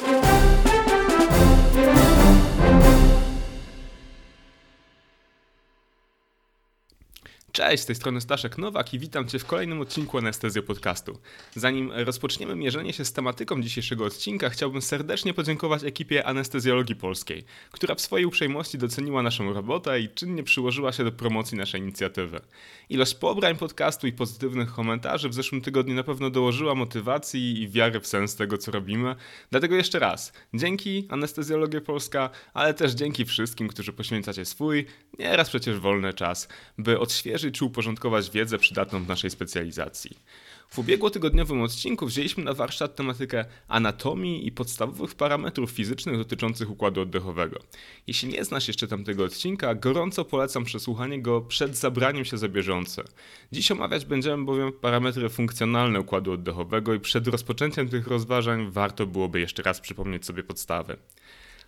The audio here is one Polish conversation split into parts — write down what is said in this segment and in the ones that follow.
thank you. Cześć, z tej strony Staszek Nowak i witam Cię w kolejnym odcinku Anestezjo Podcastu. Zanim rozpoczniemy mierzenie się z tematyką dzisiejszego odcinka, chciałbym serdecznie podziękować ekipie Anestezjologii Polskiej, która w swojej uprzejmości doceniła naszą robotę i czynnie przyłożyła się do promocji naszej inicjatywy. Ilość pobrań podcastu i pozytywnych komentarzy w zeszłym tygodniu na pewno dołożyła motywacji i wiary w sens tego, co robimy. Dlatego jeszcze raz, dzięki Anestezjologia Polska, ale też dzięki wszystkim, którzy poświęcacie swój, nieraz przecież wolny czas, by odświeżyć czy uporządkować wiedzę przydatną w naszej specjalizacji. W ubiegłotygodniowym odcinku wzięliśmy na warsztat tematykę anatomii i podstawowych parametrów fizycznych dotyczących układu oddechowego. Jeśli nie znasz jeszcze tamtego odcinka, gorąco polecam przesłuchanie go przed zabraniem się za bieżące. Dziś omawiać będziemy bowiem parametry funkcjonalne układu oddechowego i przed rozpoczęciem tych rozważań warto byłoby jeszcze raz przypomnieć sobie podstawy.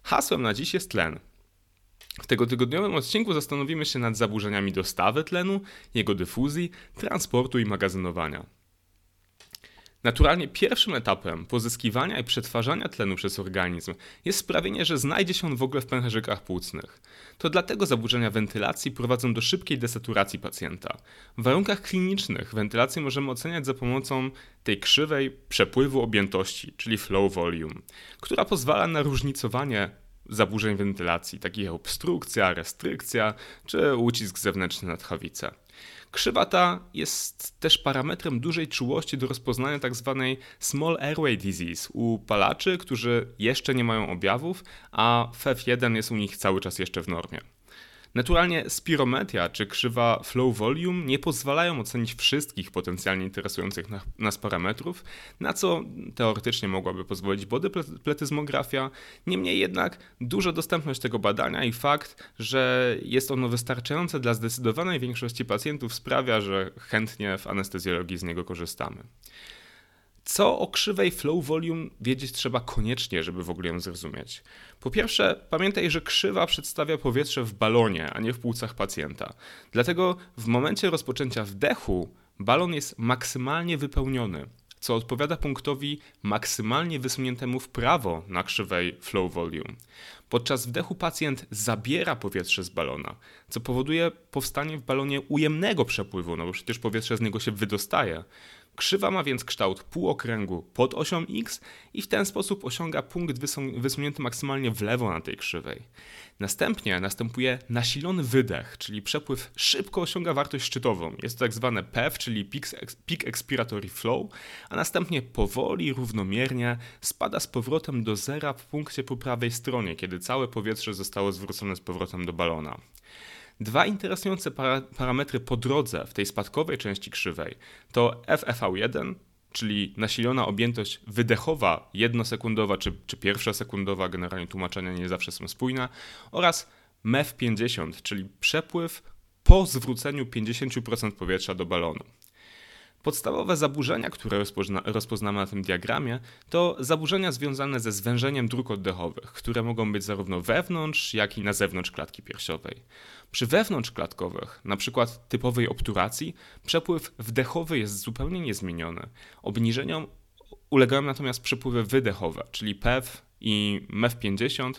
Hasłem na dziś jest tlen. W tego tygodniowym odcinku zastanowimy się nad zaburzeniami dostawy tlenu, jego dyfuzji, transportu i magazynowania. Naturalnie pierwszym etapem pozyskiwania i przetwarzania tlenu przez organizm jest sprawienie, że znajdzie się on w ogóle w pęcherzykach płucnych. To dlatego zaburzenia wentylacji prowadzą do szybkiej desaturacji pacjenta. W warunkach klinicznych wentylację możemy oceniać za pomocą tej krzywej przepływu objętości, czyli flow volume, która pozwala na różnicowanie zaburzeń wentylacji, takich jak obstrukcja, restrykcja czy ucisk zewnętrzny na tchawicę. Krzywa ta jest też parametrem dużej czułości do rozpoznania tzw. Tak small airway disease u palaczy, którzy jeszcze nie mają objawów, a FEV1 jest u nich cały czas jeszcze w normie. Naturalnie spirometria czy krzywa flow volume nie pozwalają ocenić wszystkich potencjalnie interesujących nas parametrów, na co teoretycznie mogłaby pozwolić bodypletyzmografia. Niemniej jednak duża dostępność tego badania i fakt, że jest ono wystarczające dla zdecydowanej większości pacjentów sprawia, że chętnie w anestezjologii z niego korzystamy. Co o krzywej flow volume wiedzieć trzeba koniecznie, żeby w ogóle ją zrozumieć? Po pierwsze, pamiętaj, że krzywa przedstawia powietrze w balonie, a nie w płucach pacjenta. Dlatego w momencie rozpoczęcia wdechu balon jest maksymalnie wypełniony, co odpowiada punktowi maksymalnie wysuniętemu w prawo na krzywej flow volume. Podczas wdechu pacjent zabiera powietrze z balona, co powoduje powstanie w balonie ujemnego przepływu, no bo przecież powietrze z niego się wydostaje. Krzywa ma więc kształt półokręgu pod osią x i w ten sposób osiąga punkt wysunięty maksymalnie w lewo na tej krzywej. Następnie następuje nasilony wydech, czyli przepływ szybko osiąga wartość szczytową. Jest to tak zwane PEF, czyli Peak Expiratory Flow, a następnie powoli, równomiernie spada z powrotem do zera w punkcie po prawej stronie, kiedy całe powietrze zostało zwrócone z powrotem do balona. Dwa interesujące para parametry po drodze w tej spadkowej części krzywej to FFV1, czyli nasilona objętość wydechowa jednosekundowa czy, czy pierwsza sekundowa, generalnie tłumaczenia nie zawsze są spójne, oraz MEF50, czyli przepływ po zwróceniu 50% powietrza do balonu. Podstawowe zaburzenia, które rozpozna rozpoznamy na tym diagramie, to zaburzenia związane ze zwężeniem dróg oddechowych, które mogą być zarówno wewnątrz, jak i na zewnątrz klatki piersiowej. Przy wewnątrzklatkowych, np. typowej obturacji, przepływ wdechowy jest zupełnie niezmieniony. Obniżeniom ulegają natomiast przepływy wydechowe, czyli PEW i MEF50,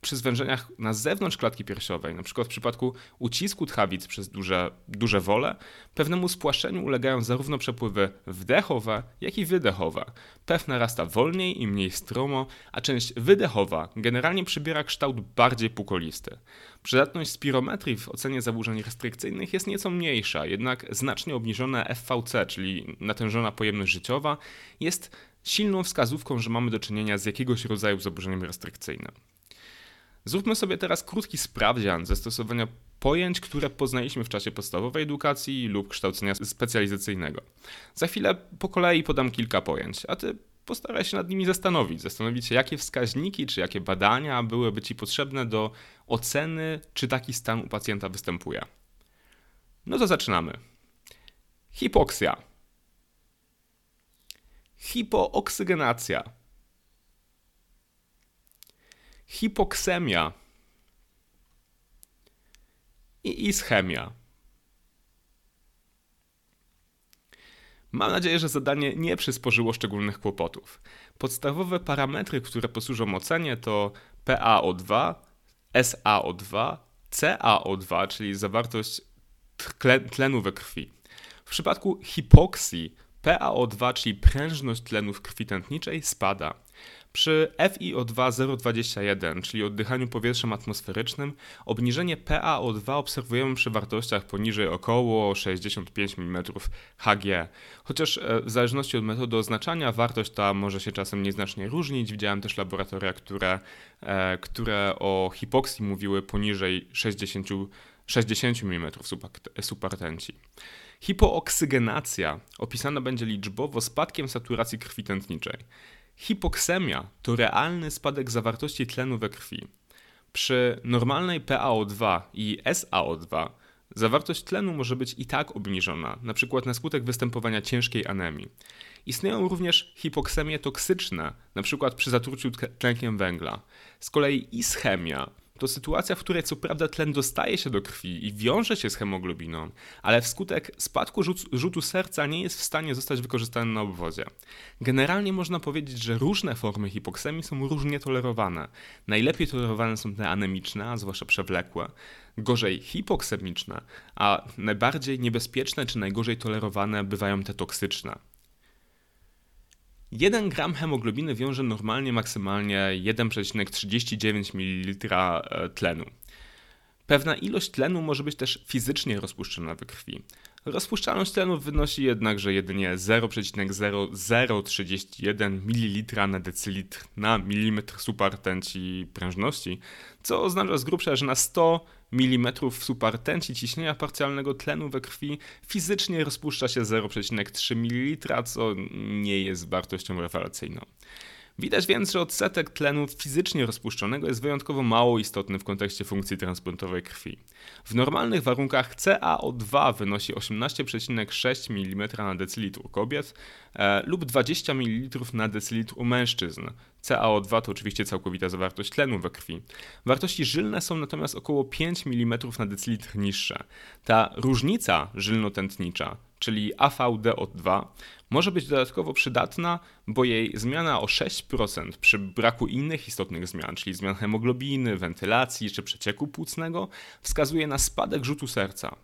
przy zwężeniach na zewnątrz klatki piersiowej, przykład w przypadku ucisku tchawic przez duże, duże wole, pewnemu spłaszczeniu ulegają zarówno przepływy wdechowe, jak i wydechowe. Pew narasta wolniej i mniej stromo, a część wydechowa generalnie przybiera kształt bardziej pukolisty. Przydatność spirometrii w ocenie zaburzeń restrykcyjnych jest nieco mniejsza, jednak znacznie obniżone FVC, czyli natężona pojemność życiowa, jest silną wskazówką, że mamy do czynienia z jakiegoś rodzaju zaburzeniem restrykcyjnym. Zróbmy sobie teraz krótki sprawdzian zastosowania pojęć, które poznaliśmy w czasie podstawowej edukacji lub kształcenia specjalizacyjnego. Za chwilę po kolei podam kilka pojęć, a ty postaraj się nad nimi zastanowić. Zastanowić się, jakie wskaźniki czy jakie badania byłyby ci potrzebne do oceny, czy taki stan u pacjenta występuje. No to zaczynamy. Hipoksja. Hipooksygenacja hipoksemia i ischemia. Mam nadzieję, że zadanie nie przysporzyło szczególnych kłopotów. Podstawowe parametry, które posłużą ocenie to PaO2, SaO2, CaO2, czyli zawartość tlenu we krwi. W przypadku hipoksji PaO2, czyli prężność tlenu w krwi tętniczej, spada. Przy FiO2 0,21, czyli oddychaniu powietrzem atmosferycznym, obniżenie PaO2 obserwujemy przy wartościach poniżej około 65 mm Hg. Chociaż e, w zależności od metody oznaczania wartość ta może się czasem nieznacznie różnić. Widziałem też laboratoria, które, e, które o hipoksji mówiły poniżej 60, 60 mm supertenci. Hipooksygenacja opisana będzie liczbowo spadkiem saturacji krwi tętniczej. Hipoksemia to realny spadek zawartości tlenu we krwi. Przy normalnej PaO2 i SaO2 zawartość tlenu może być i tak obniżona, np. na skutek występowania ciężkiej anemii. Istnieją również hipoksemie toksyczne, np. przy zatruciu tlenkiem węgla. Z kolei ischemia to sytuacja, w której co prawda tlen dostaje się do krwi i wiąże się z hemoglobiną, ale wskutek spadku rzut, rzutu serca nie jest w stanie zostać wykorzystany na obwodzie. Generalnie można powiedzieć, że różne formy hipoksemii są różnie tolerowane. Najlepiej tolerowane są te anemiczne, a zwłaszcza przewlekłe, gorzej hipoksemiczne, a najbardziej niebezpieczne czy najgorzej tolerowane bywają te toksyczne. 1 gram hemoglobiny wiąże normalnie maksymalnie 1,39 ml e, tlenu. Pewna ilość tlenu może być też fizycznie rozpuszczona we krwi. Rozpuszczalność tlenu wynosi jednakże jedynie 0,0031 ml na decylitr na milimetr supertenci prężności, co oznacza z grubsza, że na 100 mm supertenci ciśnienia parcjalnego tlenu we krwi fizycznie rozpuszcza się 0,3 ml, co nie jest wartością rewelacyjną. Widać więc, że odsetek tlenu fizycznie rozpuszczonego jest wyjątkowo mało istotny w kontekście funkcji transportowej krwi. W normalnych warunkach CaO2 wynosi 18,6 mm na decylitr u kobiet e, lub 20 ml na decylitr u mężczyzn. CaO2 to oczywiście całkowita zawartość tlenu we krwi. Wartości żylne są natomiast około 5 mm na decylitr niższe. Ta różnica żylnotętnicza czyli AVDO2, może być dodatkowo przydatna, bo jej zmiana o 6% przy braku innych istotnych zmian, czyli zmian hemoglobiny, wentylacji czy przecieku płucnego, wskazuje na spadek rzutu serca.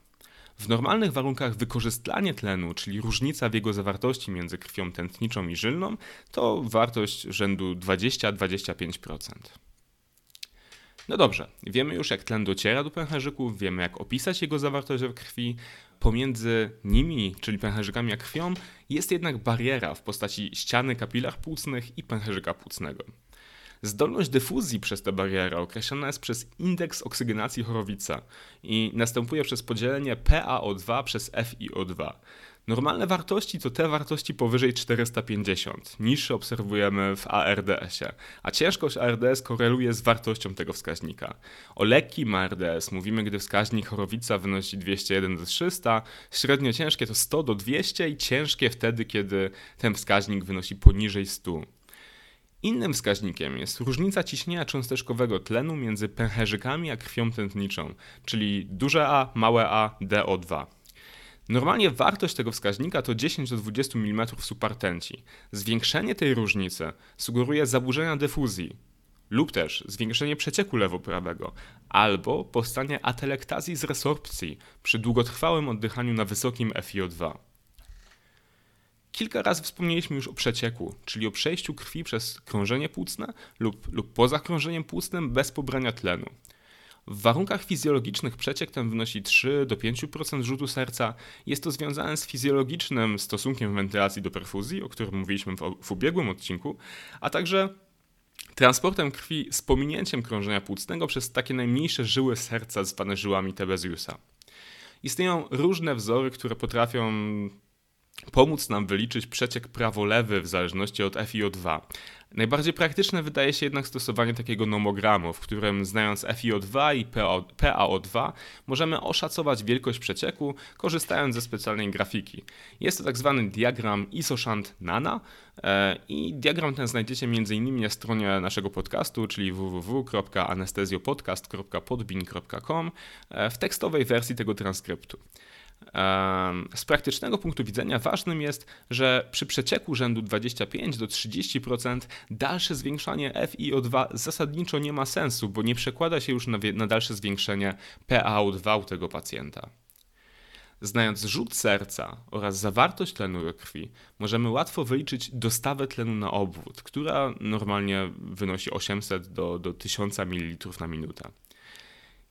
W normalnych warunkach wykorzystanie tlenu, czyli różnica w jego zawartości między krwią tętniczą i żylną, to wartość rzędu 20-25%. No dobrze, wiemy już jak tlen dociera do pęcherzyków, wiemy jak opisać jego zawartość w krwi. Pomiędzy nimi, czyli pęcherzykami a krwią, jest jednak bariera w postaci ściany kapilar płucnych i pęcherzyka płucnego. Zdolność dyfuzji przez tę barierę określona jest przez indeks oksygenacji chorowica i następuje przez podzielenie PaO2 przez FiO2. Normalne wartości to te wartości powyżej 450, niższe obserwujemy w ARDS-ie, a ciężkość ARDS koreluje z wartością tego wskaźnika. O lekkim ARDS mówimy, gdy wskaźnik chorowica wynosi 201 do 300, średnio ciężkie to 100 do 200 i ciężkie wtedy, kiedy ten wskaźnik wynosi poniżej 100. Innym wskaźnikiem jest różnica ciśnienia cząsteczkowego tlenu między pęcherzykami a krwią tętniczą, czyli duże A, małe a, DO2. Normalnie wartość tego wskaźnika to 10 do 20 mm supertenci. Zwiększenie tej różnicy sugeruje zaburzenia dyfuzji lub też zwiększenie przecieku lewoprawego albo powstanie atelektazji z resorpcji przy długotrwałym oddychaniu na wysokim FiO2. Kilka razy wspomnieliśmy już o przecieku, czyli o przejściu krwi przez krążenie płucne lub, lub poza krążeniem płucnym bez pobrania tlenu. W warunkach fizjologicznych przeciek ten wynosi 3 do 5% rzutu serca. Jest to związane z fizjologicznym stosunkiem wentylacji do perfuzji, o którym mówiliśmy w, w ubiegłym odcinku, a także transportem krwi z pominięciem krążenia płucnego przez takie najmniejsze żyły serca zwane żyłami Tebesiusa. Istnieją różne wzory, które potrafią pomóc nam wyliczyć przeciek prawo-lewy w zależności od FiO2. Najbardziej praktyczne wydaje się jednak stosowanie takiego nomogramu, w którym znając FiO2 i PaO2 możemy oszacować wielkość przecieku korzystając ze specjalnej grafiki. Jest to tak zwany diagram Isoshant-Nana e, i diagram ten znajdziecie m.in. na stronie naszego podcastu, czyli www.anestezjopodcast.podbin.com e, w tekstowej wersji tego transkryptu. Z praktycznego punktu widzenia ważnym jest, że przy przecieku rzędu 25 do 30% dalsze zwiększanie FiO2 zasadniczo nie ma sensu, bo nie przekłada się już na, dalsze zwiększenie PaO2 u tego pacjenta. Znając rzut serca oraz zawartość tlenu we krwi, możemy łatwo wyliczyć dostawę tlenu na obwód, która normalnie wynosi 800 do, do 1000 ml na minutę.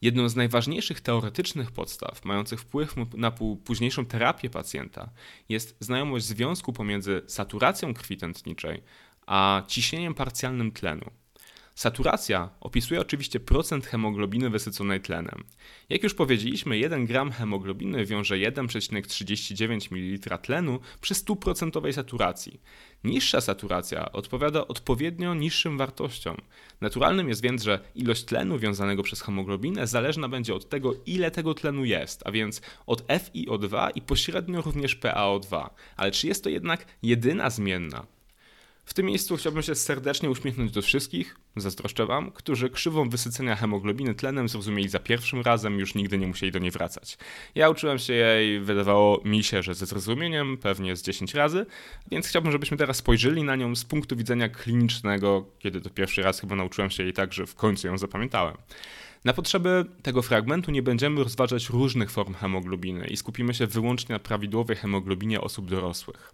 Jedną z najważniejszych teoretycznych podstaw, mających wpływ na późniejszą terapię pacjenta, jest znajomość związku pomiędzy saturacją krwi tętniczej a ciśnieniem parcjalnym tlenu. Saturacja opisuje oczywiście procent hemoglobiny wysyconej tlenem. Jak już powiedzieliśmy, 1 gram hemoglobiny wiąże 1,39 ml tlenu przy 100% saturacji. Niższa saturacja odpowiada odpowiednio niższym wartościom. Naturalnym jest więc, że ilość tlenu wiązanego przez hemoglobinę zależna będzie od tego, ile tego tlenu jest, a więc od FiO2 i pośrednio również PaO2. Ale czy jest to jednak jedyna zmienna? W tym miejscu chciałbym się serdecznie uśmiechnąć do wszystkich, zazdroszczę wam, którzy krzywą wysycenia hemoglobiny tlenem zrozumieli za pierwszym razem, już nigdy nie musieli do niej wracać. Ja uczyłem się jej, wydawało mi się, że ze zrozumieniem, pewnie z 10 razy, więc chciałbym, żebyśmy teraz spojrzeli na nią z punktu widzenia klinicznego, kiedy to pierwszy raz chyba nauczyłem się jej tak, że w końcu ją zapamiętałem. Na potrzeby tego fragmentu nie będziemy rozważać różnych form hemoglobiny i skupimy się wyłącznie na prawidłowej hemoglobinie osób dorosłych.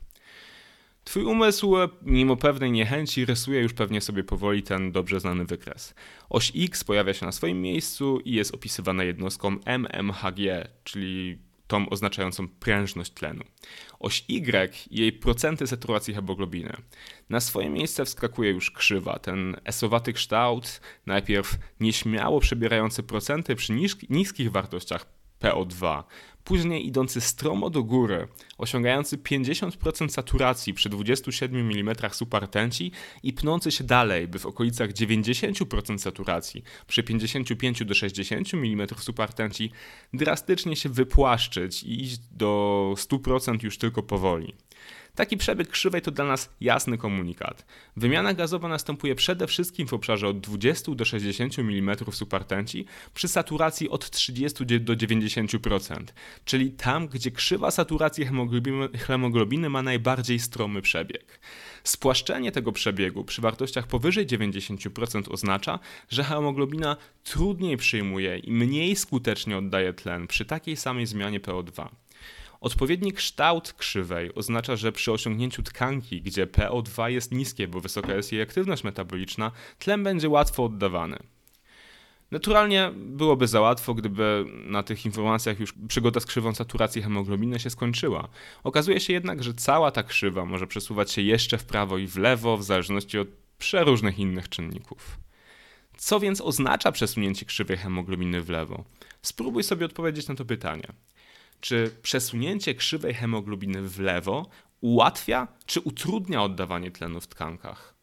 Twój umysł, mimo pewnej niechęci, rysuje już pewnie sobie powoli ten dobrze znany wykres. Oś X pojawia się na swoim miejscu i jest opisywana jednostką mmHg, czyli tą oznaczającą prężność tlenu. Oś Y jej procenty saturacji hemoglobiny. Na swoje miejsce wskakuje już krzywa, ten esowaty kształt, najpierw nieśmiało przebierający procenty przy niskich wartościach PO2, później idący stromo do góry, osiągający 50% saturacji przy 27 mm supertenci i pnący się dalej, by w okolicach 90% saturacji przy 55 do 60 mm supertenci drastycznie się wypłaszczyć i iść do 100% już tylko powoli. Taki przebieg krzywej to dla nas jasny komunikat. Wymiana gazowa następuje przede wszystkim w obszarze od 20 do 60 mm supertenci przy saturacji od 30 do 90%, czyli tam, gdzie krzywa saturacji hemoglobiny, hemoglobiny ma najbardziej stromy przebieg. Spłaszczenie tego przebiegu przy wartościach powyżej 90% oznacza, że hemoglobina trudniej przyjmuje i mniej skutecznie oddaje tlen przy takiej samej zmianie PO2. Odpowiedni kształt krzywej oznacza, że przy osiągnięciu tkanki, gdzie PO2 jest niskie, bo wysoka jest jej aktywność metaboliczna, tlen będzie łatwo oddawany. Naturalnie byłoby za łatwo, gdyby na tych informacjach już przygoda z krzywą saturacji hemoglobiny się skończyła. Okazuje się jednak, że cała ta krzywa może przesuwać się jeszcze w prawo i w lewo, w zależności od przeróżnych innych czynników. Co więc oznacza przesunięcie krzywej hemoglobiny w lewo? Spróbuj sobie odpowiedzieć na to pytanie. Czy przesunięcie krzywej hemoglobiny w lewo ułatwia czy utrudnia oddawanie tlenu w tkankach?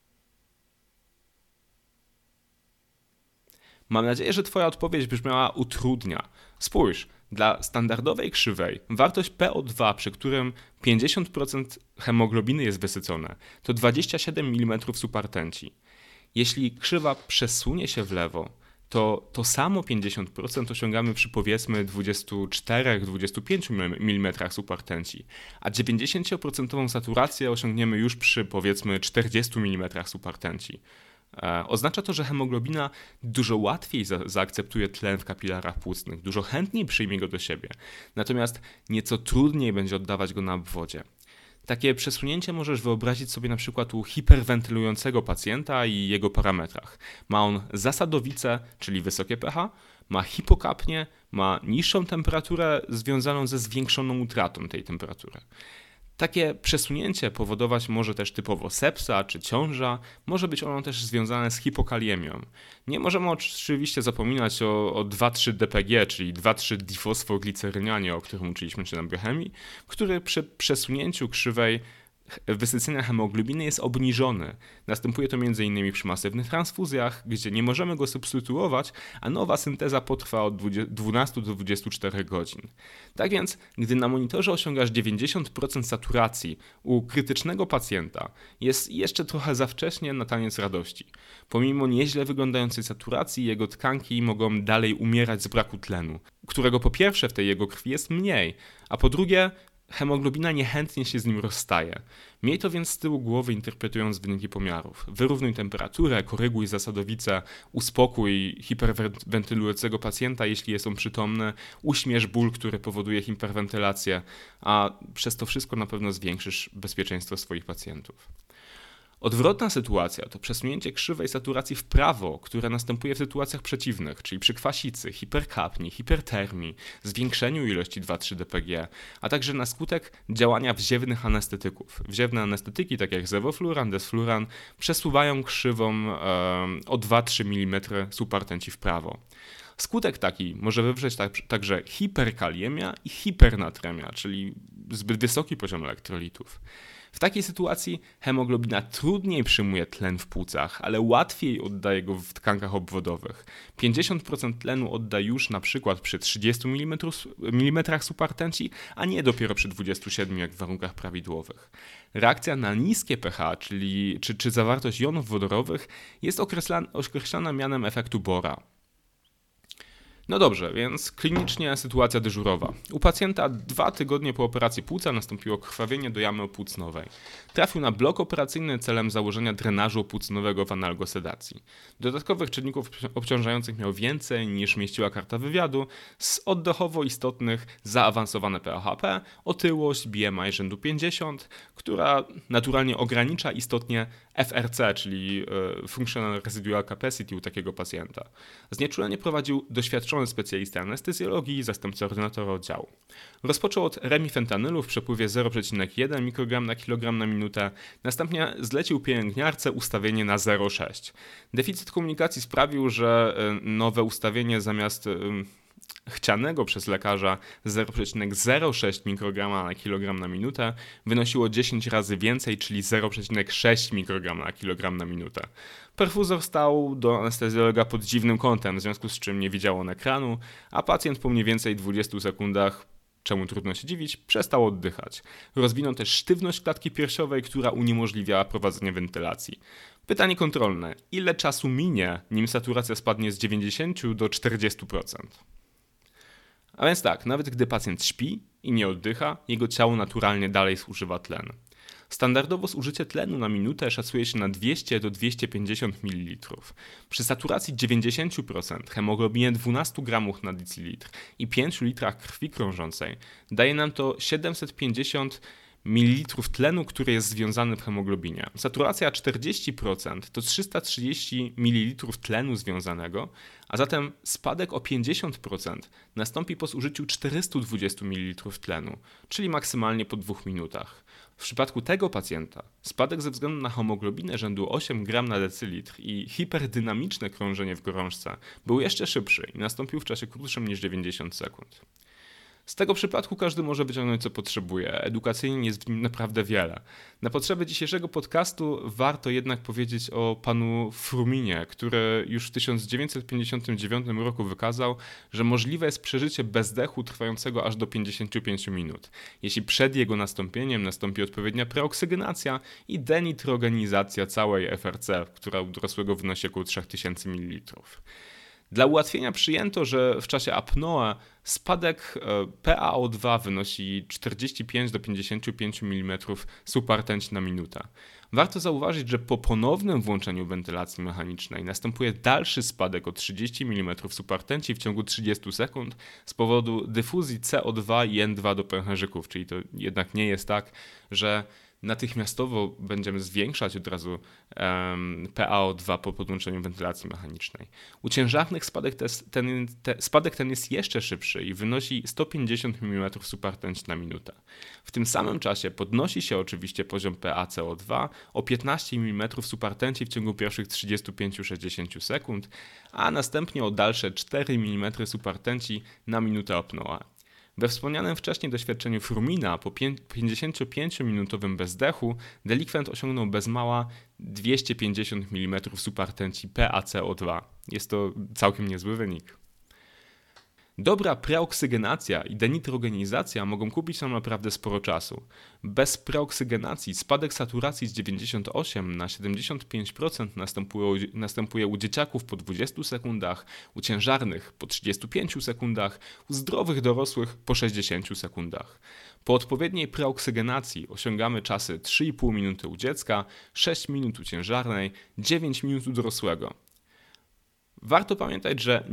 Mam nadzieję, że Twoja odpowiedź brzmiała utrudnia. Spójrz, dla standardowej krzywej wartość PO2, przy którym 50% hemoglobiny jest wysycone, to 27 mm supartenci. Jeśli krzywa przesunie się w lewo, to to samo 50% osiągamy przy powiedzmy 24-25 mm supertenci, a 90% saturację osiągniemy już przy powiedzmy 40 mm supertenci. E, oznacza to, że hemoglobina dużo łatwiej za zaakceptuje tlen w kapilarach płucnych, dużo chętniej przyjmie go do siebie, natomiast nieco trudniej będzie oddawać go na obwodzie. Takie przesunięcie możesz wyobrazić sobie na przykład u hiperwentylującego pacjenta i jego parametrach. Ma on zasadowicę, czyli wysokie pH, ma hipokapnię, ma niższą temperaturę związaną ze zwiększoną utratą tej temperatury. Takie przesunięcie powodować może też typowo sepsa czy ciąża, może być ono też związane z hipokaliemią. Nie możemy oczywiście zapominać o, o 2,3 DPG, czyli 2,3 difosfoglicerynianie, o którym uczyliśmy się na biochemii, który przy przesunięciu krzywej wysycenia hemoglobiny jest obniżony. Następuje to m.in. przy masywnych transfuzjach, gdzie nie możemy go substytuować, a nowa synteza potrwa od 12 do 24 godzin. Tak więc, gdy na monitorze osiągasz 90% saturacji u krytycznego pacjenta, jest jeszcze trochę za wcześnie na taniec radości. Pomimo nieźle wyglądającej saturacji, jego tkanki mogą dalej umierać z braku tlenu, którego po pierwsze w tej jego krwi jest mniej, a po drugie Hemoglobina niechętnie się z nim rozstaje. Miej to więc z tyłu głowy interpretując wyniki pomiarów. Wyrównuj temperaturę, koryguj zasadowice, uspokój hiperwentylującego pacjenta, jeśli jest on przytomny, uśmierz ból, który powoduje hiperwentylację, a przez to wszystko na pewno zwiększysz bezpieczeństwo swoich pacjentów. Odwrotna sytuacja to przesunięcie krzywej saturacji w prawo, które następuje w sytuacjach przeciwnych, czyli przy kwasicy, hiperkapni, hipertermii, zwiększeniu ilości 2,3 dpg, a także na skutek działania wziewnych anestetyków. Wziewne anestetyki, tak jak zewofluran, desfluran, przesuwają krzywą e, o 2-3 mm supartenci w prawo. Skutek taki może wywrzeć tak, także hiperkaliemia i hipernatremia, czyli zbyt wysoki poziom elektrolitów. W takiej sytuacji hemoglobina trudniej przyjmuje tlen w płucach, ale łatwiej oddaje go w tkankach obwodowych. 50% tlenu odda już na przykład przy 30 mm, mm supartenci, a nie dopiero przy 27 jak w warunkach prawidłowych. Reakcja na niskie pH, czyli czy, czy zawartość jonów wodorowych, jest określana mianem efektu Bora. No dobrze, więc klinicznie sytuacja dyżurowa. U pacjenta dwa tygodnie po operacji płuca nastąpiło krwawienie do jamy opłucnowej. Trafił na blok operacyjny celem założenia drenażu opłucnowego w analgosedacji. Dodatkowych czynników obciążających miał więcej niż mieściła karta wywiadu, z oddechowo istotnych zaawansowane PHP, otyłość, BMI rzędu 50, która naturalnie ogranicza istotnie FRC, czyli e, Functional Residual Capacity u takiego pacjenta. Znieczulenie prowadził doświadczony specjalista anestezjologii, zastępca ordynatora oddziału. Rozpoczął od remifentanylu w przepływie 0,1 mikrogram na kilogram na minutę, następnie zlecił pielęgniarce ustawienie na 0,6. Deficyt komunikacji sprawił, że e, nowe ustawienie zamiast chcianego przez lekarza 0,06 mikrograma na kilogram na minutę wynosiło 10 razy więcej, czyli 0,6 mikrograma na kilogram na minutę. Perfuzor stał do anestezjologa pod dziwnym kątem, w związku z czym nie widział on ekranu, a pacjent po mniej więcej 20 sekundach czemu trudno się dziwić, przestał oddychać. Rozwinął też sztywność klatki piersiowej, która uniemożliwiała prowadzenie wentylacji. Pytanie kontrolne: ile czasu minie, nim saturacja spadnie z 90 do 40%? A więc tak, nawet gdy pacjent śpi i nie oddycha, jego ciało naturalnie dalej zużywa tlen. Standardowo zużycie tlenu na minutę szacuje się na 200 do 250 ml. Przy saturacji 90%, hemoglobinie 12 g na decilitr i 5 litrach krwi krążącej daje nam to 750 ml tlenu, który jest związany w hemoglobinie. Saturacja 40% to 330 ml tlenu związanego, a zatem spadek o 50% nastąpi po zużyciu 420 ml tlenu, czyli maksymalnie po 2 minutach. W przypadku tego pacjenta spadek ze względu na hemoglobinę rzędu 8 g na decylitr i hiperdynamiczne krążenie w gorączce był jeszcze szybszy i nastąpił w czasie krótszym niż 90 sekund. Z tego przypadku każdy może wyciągnąć co potrzebuje. Edukacyjnie jest w nim naprawdę wiele. Na potrzeby dzisiejszego podcastu warto jednak powiedzieć o panu Fruminie, który już w 1959 roku wykazał, że możliwe jest przeżycie bezdechu trwającego aż do 55 minut, jeśli przed jego nastąpieniem nastąpi odpowiednia preoksygenacja i denitrogenizacja całej FRC, która u dorosłego wynosi około 3000 ml. Dla ułatwienia przyjęto, że w czasie apnoe spadek e, PaO2 wynosi 45 do 55 mm subartęci na minutę. Warto zauważyć, że po ponownym włączeniu wentylacji mechanicznej następuje dalszy spadek o 30 mm subartęci w ciągu 30 sekund z powodu dyfuzji CO2 i N2 do pęcherzyków, czyli to jednak nie jest tak, że natychmiastowo będziemy zwiększać od razu um, PaO2 po podłączeniu wentylacji mechanicznej. U ciężarnych spadek, ten, te, spadek ten jest jeszcze szybszy i wynosi 150 mm supertęć na minutę. W tym samym czasie podnosi się oczywiście poziom PaCO2 o 15 mm supertęci w ciągu pierwszych 35-60 sekund, a następnie o dalsze 4 mm supertęci na minutę opnoa. We wspomnianym wcześniej doświadczeniu Frumina po 55-minutowym bezdechu delikwent osiągnął bez mała 250 mm supertenci PaCO2. Jest to całkiem niezły wynik. Dobra preoksygenacja i denitrogenizacja mogą kupić nam naprawdę sporo czasu. Bez preoksygenacji spadek saturacji z 98 na 75% następuje, następuje u dzieciaków po 20 sekundach, u ciężarnych po 35 sekundach, u zdrowych dorosłych po 60 sekundach. Po odpowiedniej preoksygenacji osiągamy czasy 3,5 minuty u dziecka, 6 minut u ciężarnej, 9 minut u dorosłego. Warto pamiętać, że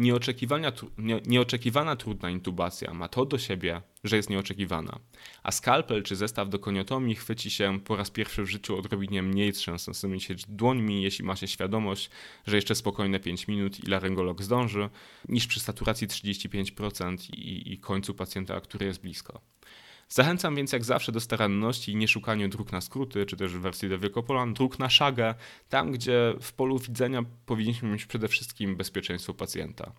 nieoczekiwana trudna intubacja ma to do siebie, że jest nieoczekiwana, a skalpel czy zestaw do koniotomii chwyci się po raz pierwszy w życiu odrobinie mniej trzęsącymi się dłońmi, jeśli ma się świadomość, że jeszcze spokojne 5 minut i laryngolog zdąży, niż przy saturacji 35% i, i końcu pacjenta, który jest blisko. Zachęcam więc jak zawsze do staranności i nie szukania dróg na skróty, czy też w wersji do Wielkopolan, dróg na szagę, tam gdzie w polu widzenia powinniśmy mieć przede wszystkim bezpieczeństwo pacjenta.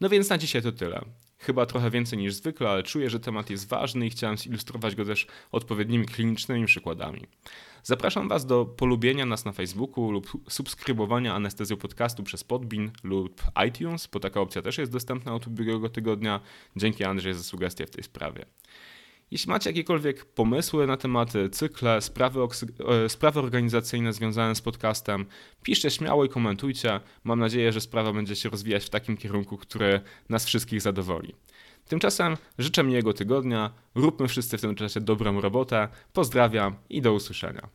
No więc na dzisiaj to tyle. Chyba trochę więcej niż zwykle, ale czuję, że temat jest ważny i chciałem zilustrować go też odpowiednimi klinicznymi przykładami. Zapraszam Was do polubienia nas na Facebooku lub subskrybowania Anestezją Podcastu przez Podbin lub iTunes, bo taka opcja też jest dostępna od ubiegłego tygodnia. Dzięki Andrzej za sugestie w tej sprawie. Jeśli macie jakiekolwiek pomysły na tematy, cykle, sprawy, e, sprawy organizacyjne związane z podcastem, piszcie śmiało i komentujcie. Mam nadzieję, że sprawa będzie się rozwijać w takim kierunku, który nas wszystkich zadowoli. Tymczasem życzę miłego tygodnia, róbmy wszyscy w tym czasie dobrą robotę, pozdrawiam i do usłyszenia.